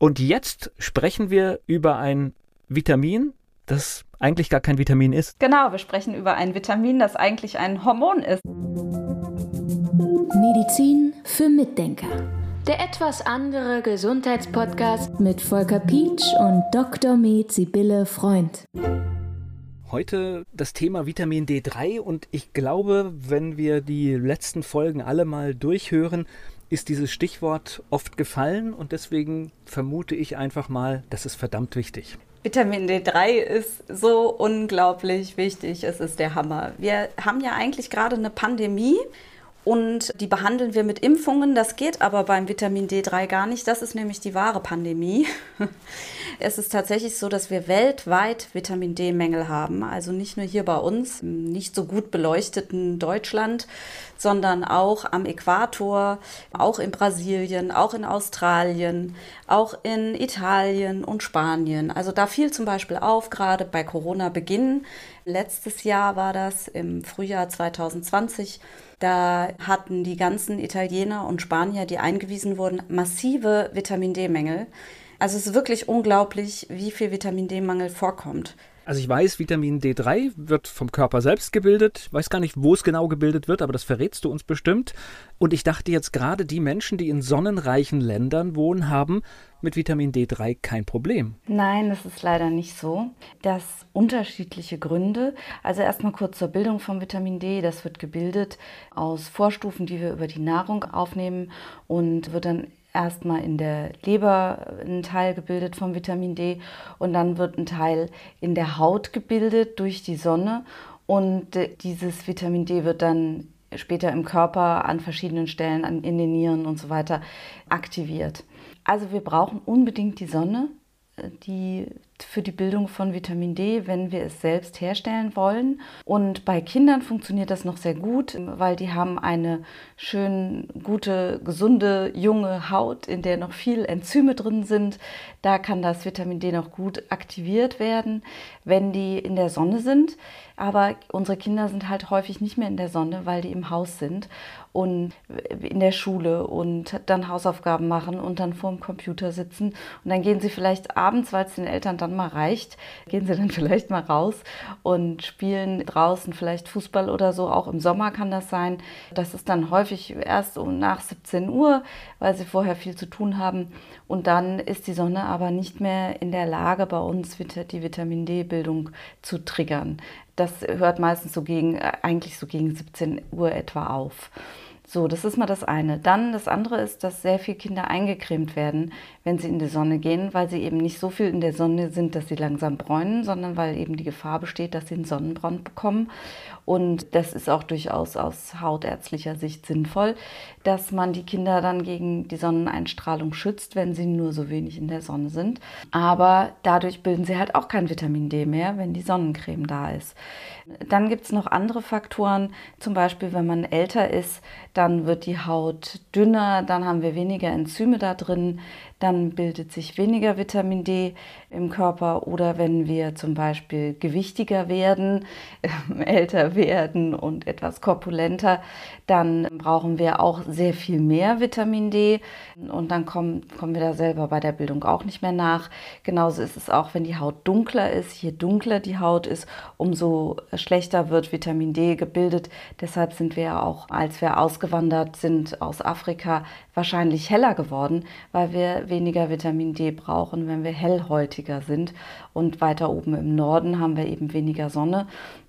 Und jetzt sprechen wir über ein Vitamin, das eigentlich gar kein Vitamin ist. Genau, wir sprechen über ein Vitamin, das eigentlich ein Hormon ist. Medizin für Mitdenker. Der etwas andere Gesundheitspodcast mit Volker Pietsch und Dr. Med Sibylle Freund. Heute das Thema Vitamin D3 und ich glaube, wenn wir die letzten Folgen alle mal durchhören, ist dieses Stichwort oft gefallen und deswegen vermute ich einfach mal, das ist verdammt wichtig. Vitamin D3 ist so unglaublich wichtig. Es ist der Hammer. Wir haben ja eigentlich gerade eine Pandemie und die behandeln wir mit Impfungen. Das geht aber beim Vitamin D3 gar nicht. Das ist nämlich die wahre Pandemie. Es ist tatsächlich so, dass wir weltweit Vitamin D-Mängel haben. Also nicht nur hier bei uns, nicht so gut beleuchteten Deutschland, sondern auch am Äquator, auch in Brasilien, auch in Australien, auch in Italien und Spanien. Also da fiel zum Beispiel auf, gerade bei Corona-Beginn. Letztes Jahr war das im Frühjahr 2020 da hatten die ganzen Italiener und Spanier, die eingewiesen wurden, massive Vitamin D-Mängel. Also es ist wirklich unglaublich, wie viel Vitamin D-Mangel vorkommt. Also ich weiß, Vitamin D3 wird vom Körper selbst gebildet. Ich weiß gar nicht, wo es genau gebildet wird, aber das verrätst du uns bestimmt. Und ich dachte jetzt gerade, die Menschen, die in sonnenreichen Ländern wohnen, haben mit Vitamin D3 kein Problem. Nein, das ist leider nicht so. Das unterschiedliche Gründe. Also erstmal kurz zur Bildung von Vitamin D. Das wird gebildet aus Vorstufen, die wir über die Nahrung aufnehmen und wird dann erstmal in der Leber ein Teil gebildet vom Vitamin D und dann wird ein Teil in der Haut gebildet durch die Sonne und dieses Vitamin D wird dann später im Körper an verschiedenen Stellen, in den Nieren und so weiter aktiviert. Also wir brauchen unbedingt die Sonne die für die Bildung von Vitamin D, wenn wir es selbst herstellen wollen. Und bei Kindern funktioniert das noch sehr gut, weil die haben eine schön gute, gesunde, junge Haut, in der noch viel Enzyme drin sind. Da kann das Vitamin D noch gut aktiviert werden, wenn die in der Sonne sind. Aber unsere Kinder sind halt häufig nicht mehr in der Sonne, weil die im Haus sind und in der Schule und dann Hausaufgaben machen und dann vorm Computer sitzen. Und dann gehen sie vielleicht abends, weil es den Eltern dann mal reicht, gehen sie dann vielleicht mal raus und spielen draußen vielleicht Fußball oder so. Auch im Sommer kann das sein. Das ist dann häufig erst um nach 17 Uhr, weil sie vorher viel zu tun haben. Und dann ist die Sonne aber nicht mehr in der Lage, bei uns die Vitamin D-Bildung zu triggern. Das hört meistens so gegen, äh, eigentlich so gegen 17 Uhr etwa auf. So, das ist mal das eine. Dann das andere ist, dass sehr viele Kinder eingecremt werden, wenn sie in die Sonne gehen, weil sie eben nicht so viel in der Sonne sind, dass sie langsam bräunen, sondern weil eben die Gefahr besteht, dass sie einen Sonnenbrand bekommen. Und das ist auch durchaus aus hautärztlicher Sicht sinnvoll, dass man die Kinder dann gegen die Sonneneinstrahlung schützt, wenn sie nur so wenig in der Sonne sind. Aber dadurch bilden sie halt auch kein Vitamin D mehr, wenn die Sonnencreme da ist. Dann gibt es noch andere Faktoren, zum Beispiel wenn man älter ist, dann wird die Haut dünner, dann haben wir weniger Enzyme da drin, dann bildet sich weniger Vitamin D im Körper oder wenn wir zum Beispiel gewichtiger werden, älter werden und etwas korpulenter, dann brauchen wir auch sehr viel mehr Vitamin D und dann kommen, kommen wir da selber bei der Bildung auch nicht mehr nach. Genauso ist es auch, wenn die Haut dunkler ist. Je dunkler die Haut ist, umso schlechter wird Vitamin D gebildet. Deshalb sind wir auch, als wir ausgewandert sind aus Afrika, wahrscheinlich heller geworden, weil wir weniger Vitamin D brauchen, wenn wir hellhäutiger sind. Und weiter oben im Norden haben wir eben weniger Sonne,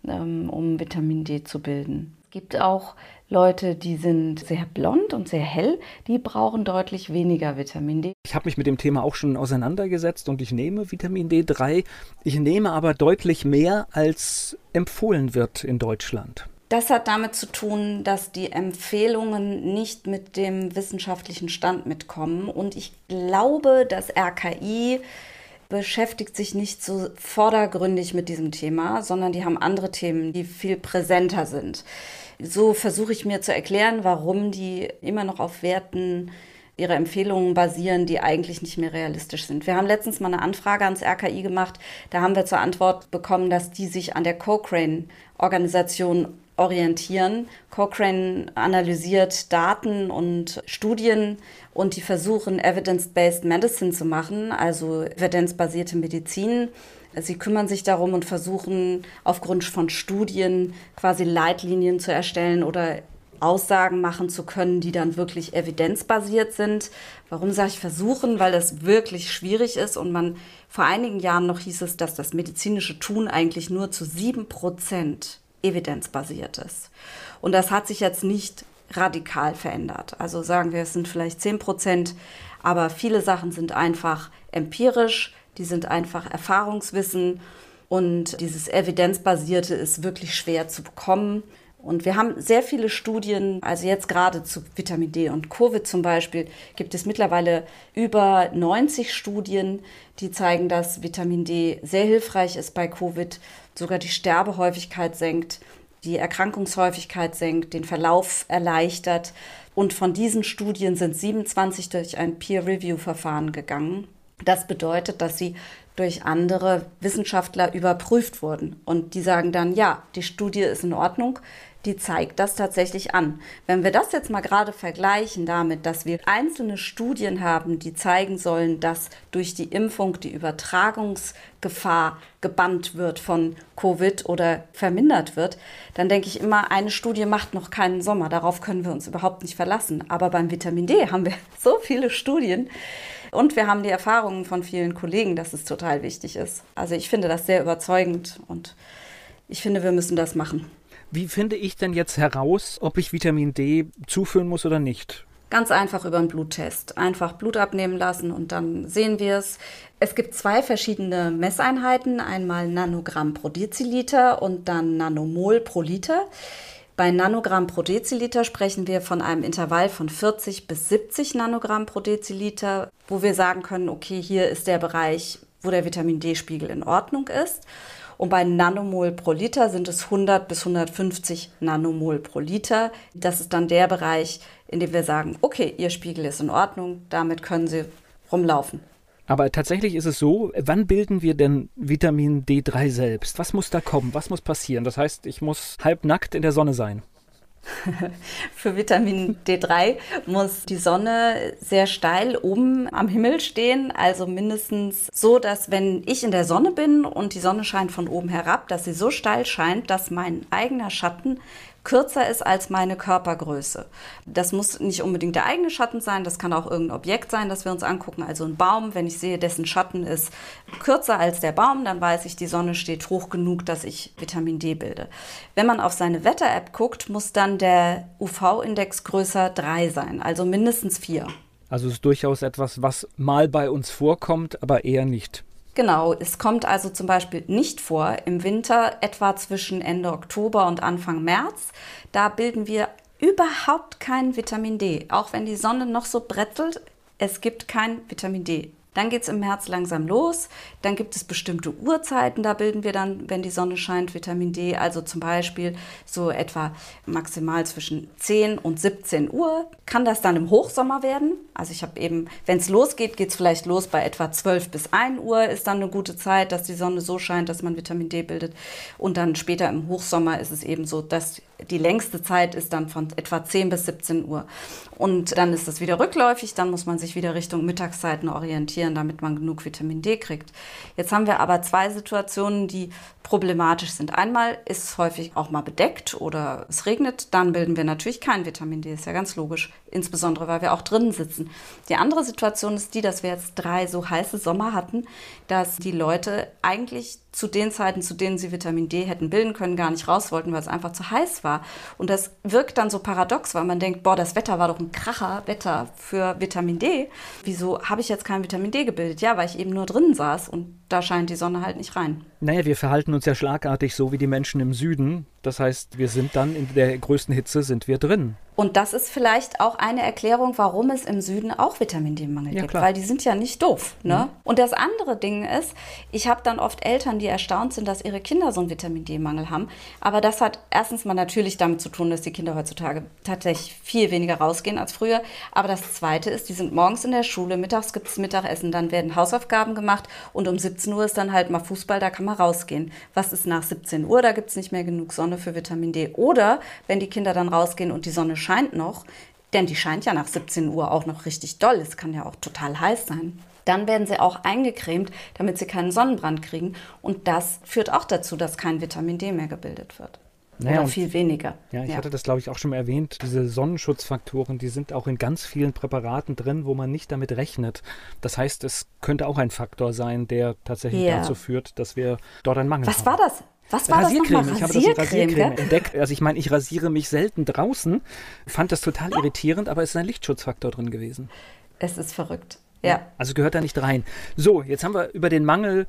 ähm, um Vitamin D zu bilden. Es gibt auch Leute, die sind sehr blond und sehr hell, die brauchen deutlich weniger Vitamin D. Ich habe mich mit dem Thema auch schon auseinandergesetzt und ich nehme Vitamin D3. Ich nehme aber deutlich mehr, als empfohlen wird in Deutschland. Das hat damit zu tun, dass die Empfehlungen nicht mit dem wissenschaftlichen Stand mitkommen. Und ich glaube, das RKI beschäftigt sich nicht so vordergründig mit diesem Thema, sondern die haben andere Themen, die viel präsenter sind. So versuche ich mir zu erklären, warum die immer noch auf Werten ihre Empfehlungen basieren, die eigentlich nicht mehr realistisch sind. Wir haben letztens mal eine Anfrage ans RKI gemacht. Da haben wir zur Antwort bekommen, dass die sich an der Cochrane-Organisation orientieren. Cochrane analysiert Daten und Studien und die versuchen, Evidence-Based Medicine zu machen, also evidenzbasierte Medizin. Sie kümmern sich darum und versuchen aufgrund von Studien quasi Leitlinien zu erstellen oder Aussagen machen zu können, die dann wirklich evidenzbasiert sind. Warum sage ich versuchen? Weil das wirklich schwierig ist und man vor einigen Jahren noch hieß es, dass das medizinische Tun eigentlich nur zu sieben Prozent evidenzbasiert ist. Und das hat sich jetzt nicht radikal verändert. Also sagen wir, es sind vielleicht zehn Prozent, aber viele Sachen sind einfach empirisch, die sind einfach Erfahrungswissen und dieses Evidenzbasierte ist wirklich schwer zu bekommen. Und wir haben sehr viele Studien, also jetzt gerade zu Vitamin D und Covid zum Beispiel, gibt es mittlerweile über 90 Studien, die zeigen, dass Vitamin D sehr hilfreich ist bei Covid, sogar die Sterbehäufigkeit senkt, die Erkrankungshäufigkeit senkt, den Verlauf erleichtert. Und von diesen Studien sind 27 durch ein Peer-Review-Verfahren gegangen. Das bedeutet, dass sie durch andere Wissenschaftler überprüft wurden. Und die sagen dann, ja, die Studie ist in Ordnung, die zeigt das tatsächlich an. Wenn wir das jetzt mal gerade vergleichen damit, dass wir einzelne Studien haben, die zeigen sollen, dass durch die Impfung die Übertragungsgefahr gebannt wird von Covid oder vermindert wird, dann denke ich immer, eine Studie macht noch keinen Sommer. Darauf können wir uns überhaupt nicht verlassen. Aber beim Vitamin D haben wir so viele Studien. Und wir haben die Erfahrungen von vielen Kollegen, dass es total wichtig ist. Also ich finde das sehr überzeugend und ich finde, wir müssen das machen. Wie finde ich denn jetzt heraus, ob ich Vitamin D zuführen muss oder nicht? Ganz einfach über einen Bluttest. Einfach Blut abnehmen lassen und dann sehen wir es. Es gibt zwei verschiedene Messeinheiten, einmal Nanogramm pro Deziliter und dann Nanomol pro Liter. Bei Nanogramm pro Deziliter sprechen wir von einem Intervall von 40 bis 70 Nanogramm pro Deziliter, wo wir sagen können, okay, hier ist der Bereich, wo der Vitamin D-Spiegel in Ordnung ist. Und bei Nanomol pro Liter sind es 100 bis 150 Nanomol pro Liter. Das ist dann der Bereich, in dem wir sagen, okay, Ihr Spiegel ist in Ordnung, damit können Sie rumlaufen. Aber tatsächlich ist es so, wann bilden wir denn Vitamin D3 selbst? Was muss da kommen? Was muss passieren? Das heißt, ich muss halbnackt in der Sonne sein. Für Vitamin D3 muss die Sonne sehr steil oben am Himmel stehen, also mindestens so, dass wenn ich in der Sonne bin und die Sonne scheint von oben herab, dass sie so steil scheint, dass mein eigener Schatten kürzer ist als meine Körpergröße. Das muss nicht unbedingt der eigene Schatten sein, das kann auch irgendein Objekt sein, das wir uns angucken. Also ein Baum, wenn ich sehe, dessen Schatten ist kürzer als der Baum, dann weiß ich, die Sonne steht hoch genug, dass ich Vitamin D bilde. Wenn man auf seine Wetter-App guckt, muss dann der UV-Index größer 3 sein, also mindestens 4. Also es ist durchaus etwas, was mal bei uns vorkommt, aber eher nicht. Genau, es kommt also zum Beispiel nicht vor im Winter, etwa zwischen Ende Oktober und Anfang März. Da bilden wir überhaupt kein Vitamin D. Auch wenn die Sonne noch so brettelt, es gibt kein Vitamin D. Dann geht es im März langsam los. Dann gibt es bestimmte Uhrzeiten, da bilden wir dann, wenn die Sonne scheint, Vitamin D. Also zum Beispiel so etwa maximal zwischen 10 und 17 Uhr. Kann das dann im Hochsommer werden? Also ich habe eben, wenn es losgeht, geht es vielleicht los bei etwa 12 bis 1 Uhr. Ist dann eine gute Zeit, dass die Sonne so scheint, dass man Vitamin D bildet. Und dann später im Hochsommer ist es eben so, dass die längste Zeit ist dann von etwa 10 bis 17 Uhr. Und dann ist das wieder rückläufig, dann muss man sich wieder Richtung Mittagszeiten orientieren, damit man genug Vitamin D kriegt. Jetzt haben wir aber zwei Situationen, die problematisch sind. Einmal ist es häufig auch mal bedeckt oder es regnet, dann bilden wir natürlich kein Vitamin D, ist ja ganz logisch, insbesondere weil wir auch drinnen sitzen. Die andere Situation ist die, dass wir jetzt drei so heiße Sommer hatten, dass die Leute eigentlich zu den Zeiten, zu denen sie Vitamin D hätten bilden können, gar nicht raus wollten, weil es einfach zu heiß war. Und das wirkt dann so paradox, weil man denkt, boah, das Wetter war doch ein Kracher Wetter für Vitamin D. Wieso habe ich jetzt kein Vitamin D gebildet? Ja, weil ich eben nur drinnen saß und da scheint die Sonne halt nicht rein. Naja, wir verhalten uns ja schlagartig so wie die Menschen im Süden. Das heißt, wir sind dann in der größten Hitze sind wir drin. Und das ist vielleicht auch eine Erklärung, warum es im Süden auch Vitamin D-Mangel ja, gibt, klar. weil die sind ja nicht doof. Ne? Mhm. Und das andere Ding ist, ich habe dann oft Eltern, die erstaunt sind, dass ihre Kinder so einen Vitamin D-Mangel haben. Aber das hat erstens mal natürlich damit zu tun, dass die Kinder heutzutage tatsächlich viel weniger rausgehen als früher. Aber das Zweite ist, die sind morgens in der Schule, mittags gibt es Mittagessen, dann werden Hausaufgaben gemacht und um 17 Uhr ist dann halt mal Fußball, da kann man rausgehen. Was ist nach 17 Uhr? Da gibt es nicht mehr genug Sonne für Vitamin D. Oder wenn die Kinder dann rausgehen und die Sonne scheint noch, denn die scheint ja nach 17 Uhr auch noch richtig doll. Es kann ja auch total heiß sein. Dann werden sie auch eingecremt, damit sie keinen Sonnenbrand kriegen. Und das führt auch dazu, dass kein Vitamin D mehr gebildet wird. Naja, Oder viel weniger. Ja, ich ja. hatte das, glaube ich, auch schon mal erwähnt. Diese Sonnenschutzfaktoren, die sind auch in ganz vielen Präparaten drin, wo man nicht damit rechnet. Das heißt, es könnte auch ein Faktor sein, der tatsächlich ja. dazu führt, dass wir dort einen Mangel Was haben. Was war das? Was war Rasiercreme. das Ich habe das Rasiercreme entdeckt. Also ich meine, ich rasiere mich selten draußen. Fand das total irritierend, aber es ist ein Lichtschutzfaktor drin gewesen. Es ist verrückt. Ja. Also gehört da nicht rein. So, jetzt haben wir über den Mangel,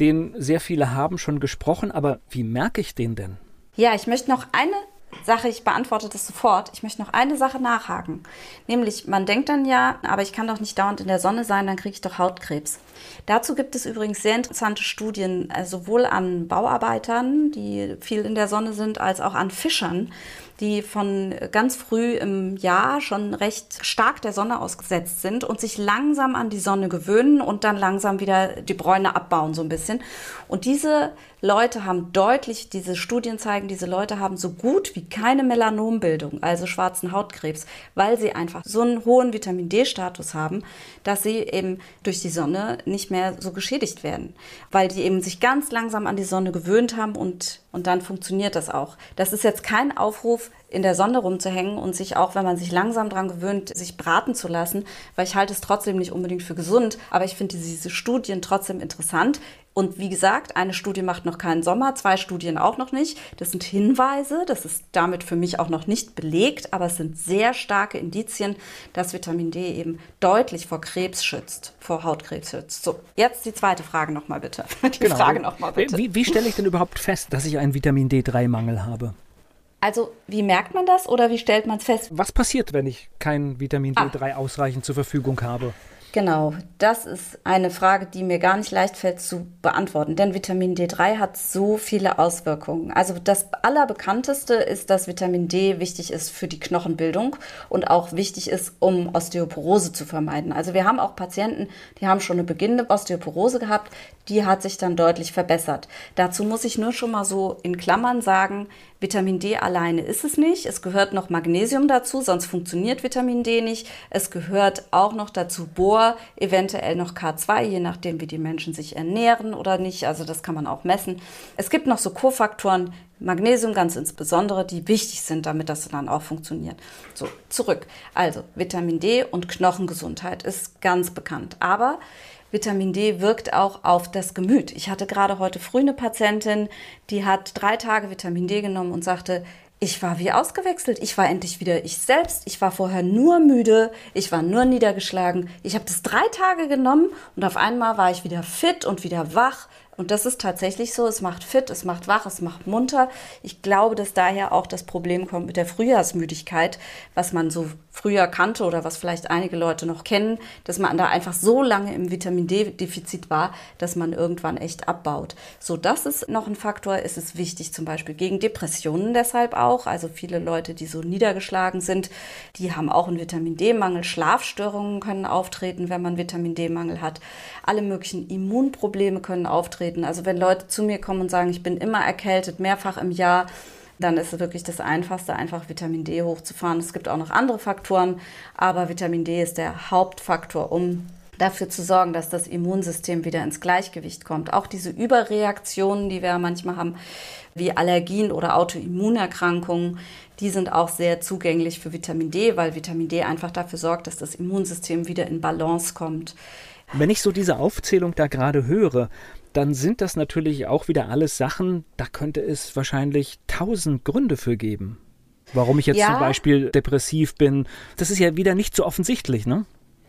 den sehr viele haben, schon gesprochen, aber wie merke ich den denn? Ja, ich möchte noch eine Sache, ich beantworte das sofort. Ich möchte noch eine Sache nachhaken. Nämlich, man denkt dann ja, aber ich kann doch nicht dauernd in der Sonne sein, dann kriege ich doch Hautkrebs. Dazu gibt es übrigens sehr interessante Studien, äh, sowohl an Bauarbeitern, die viel in der Sonne sind, als auch an Fischern die von ganz früh im Jahr schon recht stark der Sonne ausgesetzt sind und sich langsam an die Sonne gewöhnen und dann langsam wieder die Bräune abbauen so ein bisschen. Und diese Leute haben deutlich, diese Studien zeigen, diese Leute haben so gut wie keine Melanombildung, also schwarzen Hautkrebs, weil sie einfach so einen hohen Vitamin D-Status haben, dass sie eben durch die Sonne nicht mehr so geschädigt werden, weil die eben sich ganz langsam an die Sonne gewöhnt haben und, und dann funktioniert das auch. Das ist jetzt kein Aufruf, in der Sonne rumzuhängen und sich auch, wenn man sich langsam dran gewöhnt, sich braten zu lassen, weil ich halte es trotzdem nicht unbedingt für gesund, aber ich finde diese Studien trotzdem interessant. Und wie gesagt, eine Studie macht noch keinen Sommer, zwei Studien auch noch nicht. Das sind Hinweise, das ist damit für mich auch noch nicht belegt, aber es sind sehr starke Indizien, dass Vitamin D eben deutlich vor Krebs schützt, vor Hautkrebs schützt. So, jetzt die zweite Frage nochmal bitte. Die genau. Frage nochmal bitte. Wie, wie stelle ich denn überhaupt fest, dass ich einen Vitamin D3-Mangel habe? Also, wie merkt man das oder wie stellt man es fest? Was passiert, wenn ich kein Vitamin D3 ah. ausreichend zur Verfügung habe? Genau, das ist eine Frage, die mir gar nicht leicht fällt zu beantworten, denn Vitamin D3 hat so viele Auswirkungen. Also das allerbekannteste ist, dass Vitamin D wichtig ist für die Knochenbildung und auch wichtig ist, um Osteoporose zu vermeiden. Also wir haben auch Patienten, die haben schon eine beginnende Osteoporose gehabt, die hat sich dann deutlich verbessert. Dazu muss ich nur schon mal so in Klammern sagen, Vitamin D alleine ist es nicht. Es gehört noch Magnesium dazu, sonst funktioniert Vitamin D nicht. Es gehört auch noch dazu Bohr, eventuell noch K2, je nachdem, wie die Menschen sich ernähren oder nicht. Also das kann man auch messen. Es gibt noch so Kofaktoren, Magnesium ganz insbesondere, die wichtig sind, damit das dann auch funktioniert. So, zurück. Also Vitamin D und Knochengesundheit ist ganz bekannt. Aber Vitamin D wirkt auch auf das Gemüt. Ich hatte gerade heute früh eine Patientin, die hat drei Tage Vitamin D genommen und sagte, ich war wie ausgewechselt. Ich war endlich wieder ich selbst. Ich war vorher nur müde. Ich war nur niedergeschlagen. Ich habe das drei Tage genommen und auf einmal war ich wieder fit und wieder wach. Und das ist tatsächlich so. Es macht fit, es macht wach, es macht munter. Ich glaube, dass daher auch das Problem kommt mit der Frühjahrsmüdigkeit, was man so früher kannte oder was vielleicht einige Leute noch kennen, dass man da einfach so lange im Vitamin D-Defizit war, dass man irgendwann echt abbaut. So, das ist noch ein Faktor. Es ist wichtig zum Beispiel gegen Depressionen deshalb auch. Also viele Leute, die so niedergeschlagen sind, die haben auch einen Vitamin D-Mangel. Schlafstörungen können auftreten, wenn man Vitamin D-Mangel hat. Alle möglichen Immunprobleme können auftreten. Also wenn Leute zu mir kommen und sagen, ich bin immer erkältet, mehrfach im Jahr, dann ist es wirklich das Einfachste, einfach Vitamin D hochzufahren. Es gibt auch noch andere Faktoren, aber Vitamin D ist der Hauptfaktor, um dafür zu sorgen, dass das Immunsystem wieder ins Gleichgewicht kommt. Auch diese Überreaktionen, die wir manchmal haben, wie Allergien oder Autoimmunerkrankungen, die sind auch sehr zugänglich für Vitamin D, weil Vitamin D einfach dafür sorgt, dass das Immunsystem wieder in Balance kommt. Wenn ich so diese Aufzählung da gerade höre, dann sind das natürlich auch wieder alles Sachen, da könnte es wahrscheinlich tausend Gründe für geben. Warum ich jetzt ja. zum Beispiel depressiv bin. Das ist ja wieder nicht so offensichtlich, ne?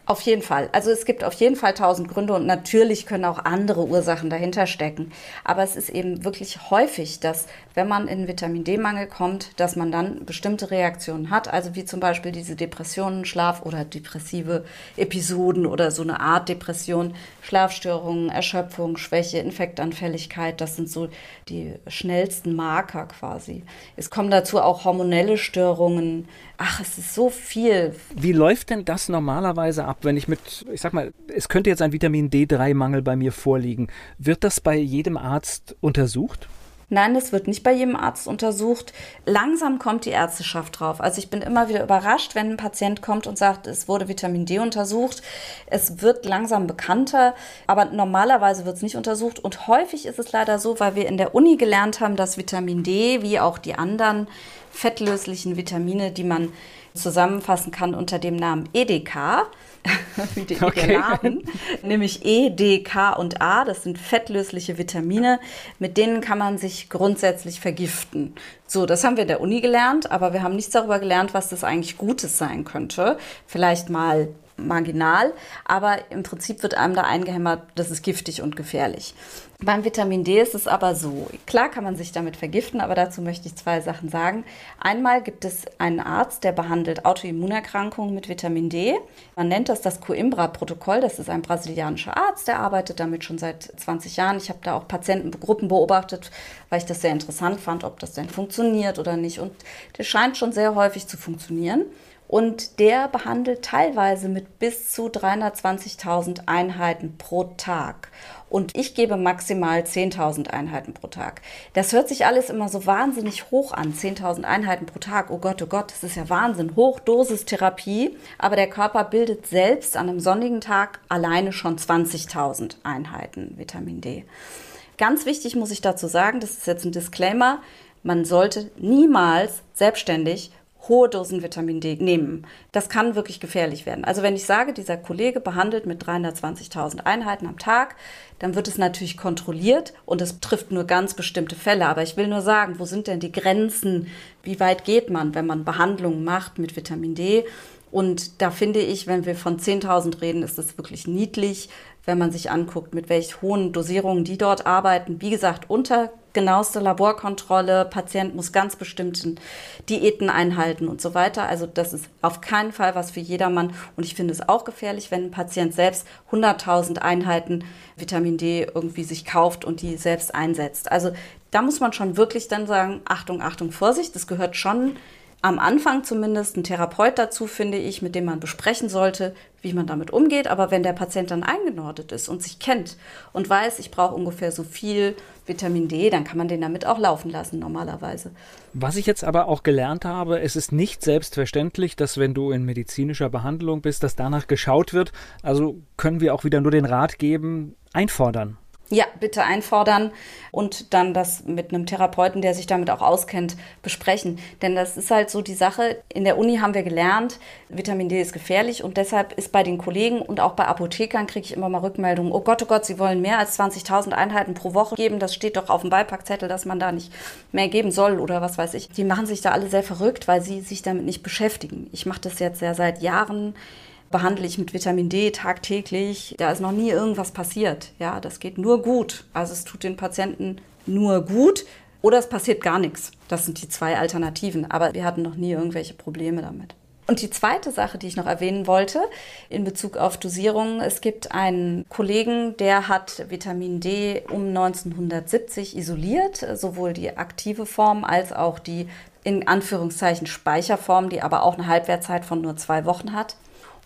Auf jeden Fall. Also es gibt auf jeden Fall tausend Gründe und natürlich können auch andere Ursachen dahinter stecken. Aber es ist eben wirklich häufig, dass wenn man in Vitamin D-Mangel kommt, dass man dann bestimmte Reaktionen hat. Also wie zum Beispiel diese Depressionen, Schlaf- oder depressive Episoden oder so eine Art Depression, Schlafstörungen, Erschöpfung, Schwäche, Infektanfälligkeit. Das sind so die schnellsten Marker quasi. Es kommen dazu auch hormonelle Störungen, Ach, es ist so viel. Wie läuft denn das normalerweise ab, wenn ich mit, ich sag mal, es könnte jetzt ein Vitamin D3-Mangel bei mir vorliegen. Wird das bei jedem Arzt untersucht? Nein, das wird nicht bei jedem Arzt untersucht. Langsam kommt die Ärzteschaft drauf. Also ich bin immer wieder überrascht, wenn ein Patient kommt und sagt, es wurde Vitamin D untersucht. Es wird langsam bekannter, aber normalerweise wird es nicht untersucht. Und häufig ist es leider so, weil wir in der Uni gelernt haben, dass Vitamin D, wie auch die anderen fettlöslichen Vitamine, die man zusammenfassen kann unter dem Namen EDK, wie der okay. Laden, nämlich E, D, K und A. Das sind fettlösliche Vitamine, mit denen kann man sich grundsätzlich vergiften. So, das haben wir in der Uni gelernt, aber wir haben nichts darüber gelernt, was das eigentlich Gutes sein könnte. Vielleicht mal marginal, aber im Prinzip wird einem da eingehämmert, das ist giftig und gefährlich. Beim Vitamin D ist es aber so. Klar kann man sich damit vergiften, aber dazu möchte ich zwei Sachen sagen. Einmal gibt es einen Arzt, der behandelt Autoimmunerkrankungen mit Vitamin D. Man nennt das das Coimbra-Protokoll. Das ist ein brasilianischer Arzt, der arbeitet damit schon seit 20 Jahren. Ich habe da auch Patientengruppen beobachtet, weil ich das sehr interessant fand, ob das denn funktioniert oder nicht. Und der scheint schon sehr häufig zu funktionieren. Und der behandelt teilweise mit bis zu 320.000 Einheiten pro Tag. Und ich gebe maximal 10.000 Einheiten pro Tag. Das hört sich alles immer so wahnsinnig hoch an. 10.000 Einheiten pro Tag. Oh Gott, oh Gott, das ist ja Wahnsinn. Hochdosistherapie. Aber der Körper bildet selbst an einem sonnigen Tag alleine schon 20.000 Einheiten Vitamin D. Ganz wichtig muss ich dazu sagen, das ist jetzt ein Disclaimer, man sollte niemals selbstständig hohe Dosen Vitamin D nehmen. Das kann wirklich gefährlich werden. Also wenn ich sage, dieser Kollege behandelt mit 320.000 Einheiten am Tag, dann wird es natürlich kontrolliert und es trifft nur ganz bestimmte Fälle. Aber ich will nur sagen, wo sind denn die Grenzen? Wie weit geht man, wenn man Behandlungen macht mit Vitamin D? Und da finde ich, wenn wir von 10.000 reden, ist das wirklich niedlich, wenn man sich anguckt, mit welch hohen Dosierungen die dort arbeiten. Wie gesagt, unter genaueste Laborkontrolle, Patient muss ganz bestimmte Diäten einhalten und so weiter. Also das ist auf keinen Fall was für jedermann. Und ich finde es auch gefährlich, wenn ein Patient selbst 100.000 Einheiten Vitamin D irgendwie sich kauft und die selbst einsetzt. Also da muss man schon wirklich dann sagen, Achtung, Achtung, Vorsicht, das gehört schon am Anfang zumindest ein Therapeut dazu, finde ich, mit dem man besprechen sollte, wie man damit umgeht. Aber wenn der Patient dann eingenordet ist und sich kennt und weiß, ich brauche ungefähr so viel Vitamin D, dann kann man den damit auch laufen lassen normalerweise. Was ich jetzt aber auch gelernt habe, es ist nicht selbstverständlich, dass wenn du in medizinischer Behandlung bist, dass danach geschaut wird. Also können wir auch wieder nur den Rat geben, einfordern. Ja, bitte einfordern und dann das mit einem Therapeuten, der sich damit auch auskennt, besprechen. Denn das ist halt so die Sache. In der Uni haben wir gelernt, Vitamin D ist gefährlich und deshalb ist bei den Kollegen und auch bei Apothekern kriege ich immer mal Rückmeldungen, oh Gott, oh Gott, sie wollen mehr als 20.000 Einheiten pro Woche geben. Das steht doch auf dem Beipackzettel, dass man da nicht mehr geben soll oder was weiß ich. Die machen sich da alle sehr verrückt, weil sie sich damit nicht beschäftigen. Ich mache das jetzt ja seit Jahren behandle ich mit Vitamin D tagtäglich. Da ist noch nie irgendwas passiert. Ja, das geht nur gut. Also es tut den Patienten nur gut oder es passiert gar nichts. Das sind die zwei Alternativen. Aber wir hatten noch nie irgendwelche Probleme damit. Und die zweite Sache, die ich noch erwähnen wollte in Bezug auf Dosierungen, es gibt einen Kollegen, der hat Vitamin D um 1970 isoliert, sowohl die aktive Form als auch die in Anführungszeichen Speicherform, die aber auch eine Halbwertzeit von nur zwei Wochen hat.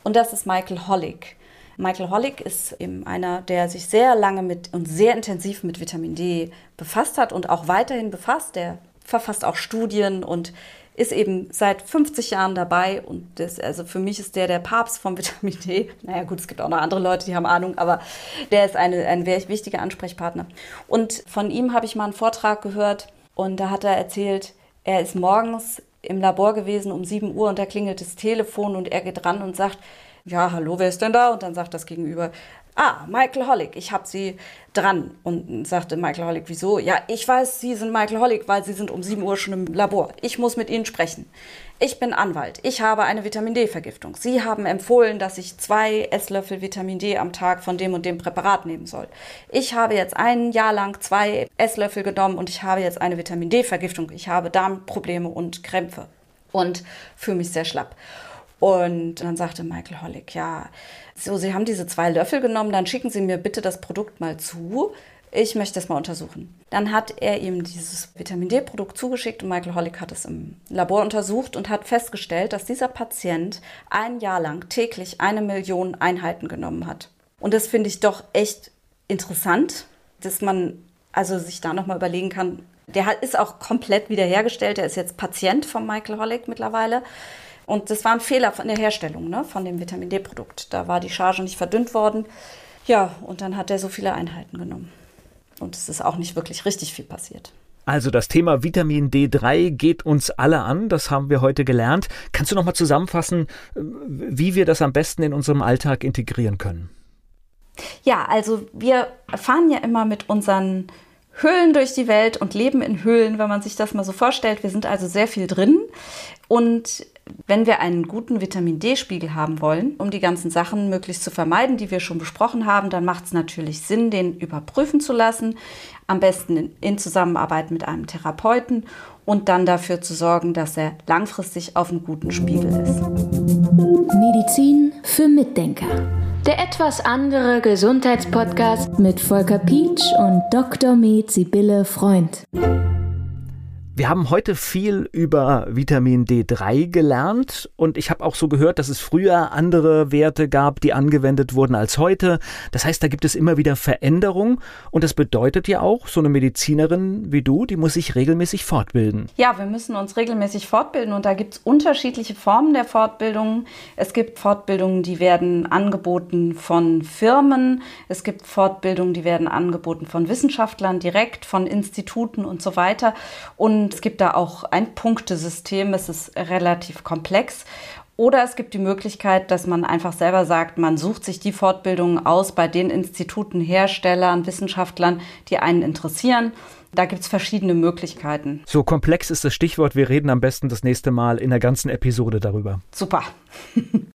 Und das ist Michael Hollick. Michael Hollick ist eben einer, der sich sehr lange mit und sehr intensiv mit Vitamin D befasst hat und auch weiterhin befasst. Der verfasst auch Studien und ist eben seit 50 Jahren dabei und das, also für mich ist der der Papst vom Vitamin D. Naja gut, es gibt auch noch andere Leute, die haben Ahnung, aber der ist eine, ein wichtiger Ansprechpartner. Und von ihm habe ich mal einen Vortrag gehört und da hat er erzählt, er ist morgens im Labor gewesen um 7 Uhr und da klingelt das Telefon und er geht ran und sagt, ja, hallo, wer ist denn da? Und dann sagt das Gegenüber, ah, Michael Hollick, ich habe Sie dran. Und sagte Michael Hollick, wieso? Ja, ich weiß, Sie sind Michael Hollick, weil Sie sind um 7 Uhr schon im Labor. Ich muss mit Ihnen sprechen. Ich bin Anwalt. Ich habe eine Vitamin D-Vergiftung. Sie haben empfohlen, dass ich zwei Esslöffel Vitamin D am Tag von dem und dem Präparat nehmen soll. Ich habe jetzt ein Jahr lang zwei Esslöffel genommen und ich habe jetzt eine Vitamin D-Vergiftung. Ich habe Darmprobleme und Krämpfe und fühle mich sehr schlapp. Und dann sagte Michael Hollick, ja, so, Sie haben diese zwei Löffel genommen, dann schicken Sie mir bitte das Produkt mal zu. Ich möchte es mal untersuchen. Dann hat er ihm dieses Vitamin D-Produkt zugeschickt und Michael Hollick hat es im Labor untersucht und hat festgestellt, dass dieser Patient ein Jahr lang täglich eine Million Einheiten genommen hat. Und das finde ich doch echt interessant, dass man also sich da nochmal überlegen kann, Der ist auch komplett wiederhergestellt. Der ist jetzt Patient von Michael Hollick mittlerweile. Und das war ein Fehler von der Herstellung ne, von dem Vitamin D-Produkt. Da war die Charge nicht verdünnt worden. Ja, und dann hat er so viele Einheiten genommen. Und es ist auch nicht wirklich richtig viel passiert. Also das Thema Vitamin D3 geht uns alle an, das haben wir heute gelernt. Kannst du noch mal zusammenfassen, wie wir das am besten in unserem Alltag integrieren können? Ja, also wir fahren ja immer mit unseren Höhlen durch die Welt und leben in Höhlen, wenn man sich das mal so vorstellt. Wir sind also sehr viel drin und wenn wir einen guten Vitamin D-Spiegel haben wollen, um die ganzen Sachen möglichst zu vermeiden, die wir schon besprochen haben, dann macht es natürlich Sinn, den überprüfen zu lassen. Am besten in, in Zusammenarbeit mit einem Therapeuten und dann dafür zu sorgen, dass er langfristig auf einem guten Spiegel ist. Medizin für Mitdenker. Der etwas andere Gesundheitspodcast mit Volker Pietsch und Dr. Med Sibylle Freund. Wir haben heute viel über Vitamin D3 gelernt und ich habe auch so gehört, dass es früher andere Werte gab, die angewendet wurden als heute. Das heißt, da gibt es immer wieder Veränderungen und das bedeutet ja auch, so eine Medizinerin wie du, die muss sich regelmäßig fortbilden. Ja, wir müssen uns regelmäßig fortbilden und da gibt es unterschiedliche Formen der Fortbildung. Es gibt Fortbildungen, die werden angeboten von Firmen. Es gibt Fortbildungen, die werden angeboten von Wissenschaftlern direkt, von Instituten und so weiter. Und und es gibt da auch ein Punktesystem, es ist relativ komplex. Oder es gibt die Möglichkeit, dass man einfach selber sagt, man sucht sich die Fortbildungen aus bei den Instituten, Herstellern, Wissenschaftlern, die einen interessieren. Da gibt es verschiedene Möglichkeiten. So komplex ist das Stichwort. Wir reden am besten das nächste Mal in der ganzen Episode darüber. Super.